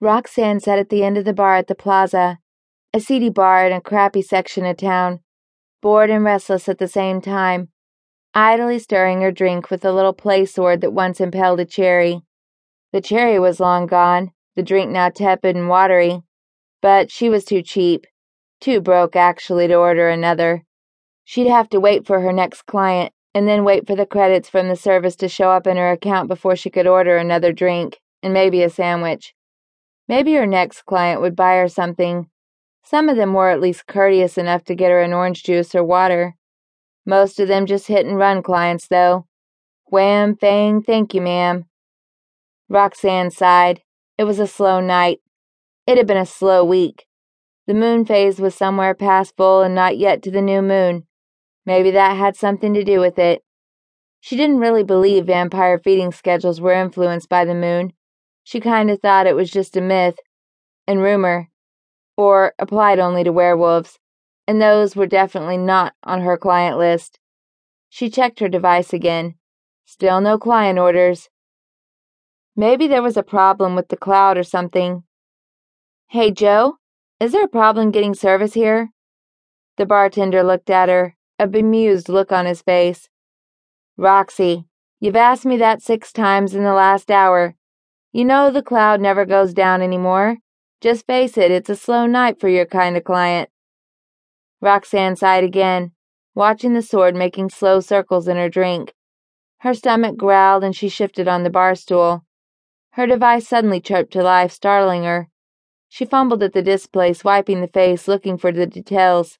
Roxanne sat at the end of the bar at the plaza, a seedy bar in a crappy section of town, bored and restless at the same time, idly stirring her drink with the little play sword that once impelled a cherry. The cherry was long gone, the drink now tepid and watery, but she was too cheap, too broke actually to order another. She'd have to wait for her next client and then wait for the credits from the service to show up in her account before she could order another drink and maybe a sandwich. Maybe her next client would buy her something. Some of them were at least courteous enough to get her an orange juice or water. Most of them just hit and run clients, though. Wham, fang, thank you, ma'am. Roxanne sighed. It was a slow night. It had been a slow week. The moon phase was somewhere past full and not yet to the new moon. Maybe that had something to do with it. She didn't really believe vampire feeding schedules were influenced by the moon. She kind of thought it was just a myth and rumor, or applied only to werewolves, and those were definitely not on her client list. She checked her device again. Still no client orders. Maybe there was a problem with the cloud or something. Hey, Joe, is there a problem getting service here? The bartender looked at her, a bemused look on his face. Roxy, you've asked me that six times in the last hour. You know the cloud never goes down anymore. Just face it, it's a slow night for your kind of client. Roxanne sighed again, watching the sword making slow circles in her drink. Her stomach growled and she shifted on the bar stool. Her device suddenly chirped to life, startling her. She fumbled at the display, swiping the face, looking for the details.